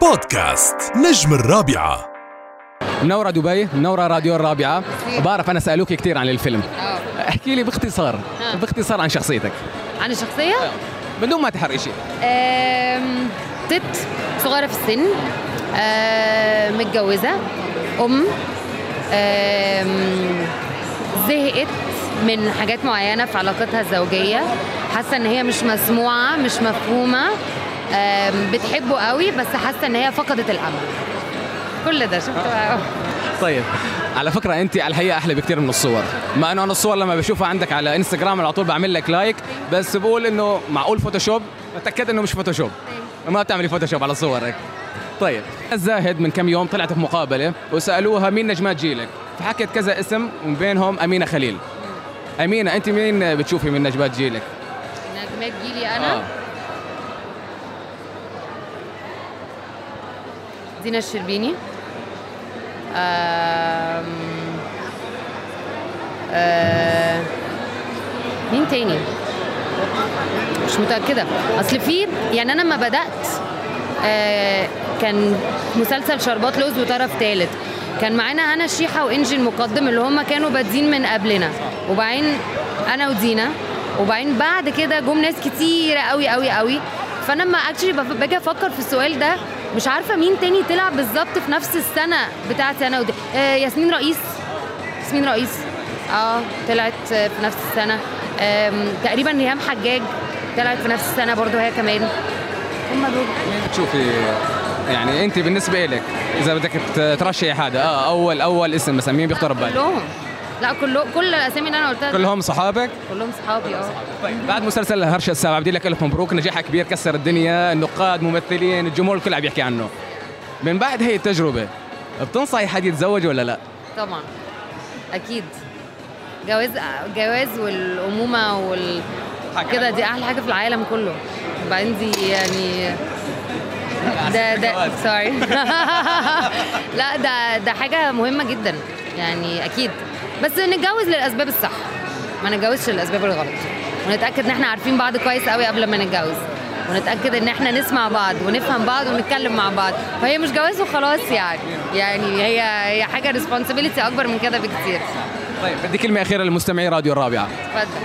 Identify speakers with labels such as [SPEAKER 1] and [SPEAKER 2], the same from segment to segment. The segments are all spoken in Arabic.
[SPEAKER 1] بودكاست نجم الرابعة.
[SPEAKER 2] منورة دبي منورة راديو الرابعة. بعرف أنا سألوك كثير عن الفيلم.
[SPEAKER 3] آه.
[SPEAKER 2] احكي لي باختصار
[SPEAKER 3] ها.
[SPEAKER 2] باختصار عن شخصيتك.
[SPEAKER 3] عن الشخصية؟
[SPEAKER 2] من دون ما تحرق شيء.
[SPEAKER 3] ست صغيرة في السن متجوزة أم زهقت من حاجات معينة في علاقتها الزوجية. حاسة إن هي مش مسموعة مش مفهومة. بتحبه قوي بس حاسة إن هي فقدت الأمل. كل ده شفت بقى؟
[SPEAKER 2] طيب على فكرة أنت على الحقيقة أحلى بكثير من الصور. مع إنه أنا الصور لما بشوفها عندك على إنستغرام على طول بعمل لك like بس بقول إنه معقول فوتوشوب؟ بتأكد إنه مش فوتوشوب؟ ما بتعملي فوتوشوب على صورك. طيب الزاهد من كم يوم طلعت في مقابلة وسألوها مين نجمات جيلك؟ فحكت كذا اسم ومن بينهم أمينة خليل. أمينة أنت مين بتشوفي من نجمات جيلك؟
[SPEAKER 3] نجمات جيلي أنا؟
[SPEAKER 2] آه.
[SPEAKER 3] دينا الشربيني. آم، آه، مين تاني؟ مش متأكدة. أصل في يعني أنا لما بدأت آه، كان مسلسل شربات لوز وطرف ثالث كان معانا هنا الشيحة وإنجي المقدم اللي هم كانوا بادين من قبلنا. وبعدين أنا ودينا. وبعدين بعد كده جم ناس كتيرة قوي قوي قوي. فأنا لما اكشلي باجي أفكر في السؤال ده مش عارفة مين تاني طلع بالظبط في نفس السنة بتاعتي أنا ودي آه ياسمين رئيس. ياسمين رئيس. آه طلعت في نفس السنة. آم، تقريبا ريهام حجاج طلعت في نفس السنة برضو هي كمان. هم دول.
[SPEAKER 2] بتشوفي يعني أنت بالنسبة لك إذا بدك ترشحي حدا آه اول أول اسم مثلا مين بيخطر ببالك؟
[SPEAKER 3] كلهم. لا كله كل الاسامي اللي أنا قلتها
[SPEAKER 2] كلهم صحابك؟
[SPEAKER 3] كلهم صحابي آه.
[SPEAKER 2] طيب بعد مسلسل هرشة السابع بدي لك الف مبروك نجاح كبير كسر الدنيا النقاد ممثلين الجمهور الكل عم يحكي عنه. من بعد هي التجربة بتنصحي حد يتزوج ولا لا؟
[SPEAKER 3] طبعا. أكيد. جواز جواز والأمومة وال كده دي أحلى حاجة في العالم كله. وبعدين دي يعني ده ده sorry لا ده ده حاجة مهمة جدا. يعني أكيد. بس نتجوز للأسباب الصح. ما نتجوزش للأسباب الغلط. ونتأكد إن إحنا عارفين بعض كويس قوي قبل ما نتجوز. ونتأكد إن إحنا نسمع بعض ونفهم بعض ونتكلم مع بعض. فهي مش جواز وخلاص يعني. يعني هي هي حاجة responsibility أكبر من كده بكتير.
[SPEAKER 2] طيب بدي كلمة أخيرة للمستمعي راديو الرابعة.
[SPEAKER 3] اتفضل.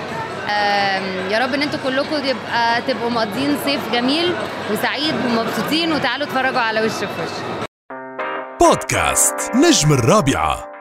[SPEAKER 3] يا رب إن أنتوا كلكم يبقى تبقوا مقضيين صيف جميل وسعيد ومبسوطين وتعالوا اتفرجوا على وش في وش.
[SPEAKER 1] بودكاست نجم الرابعة.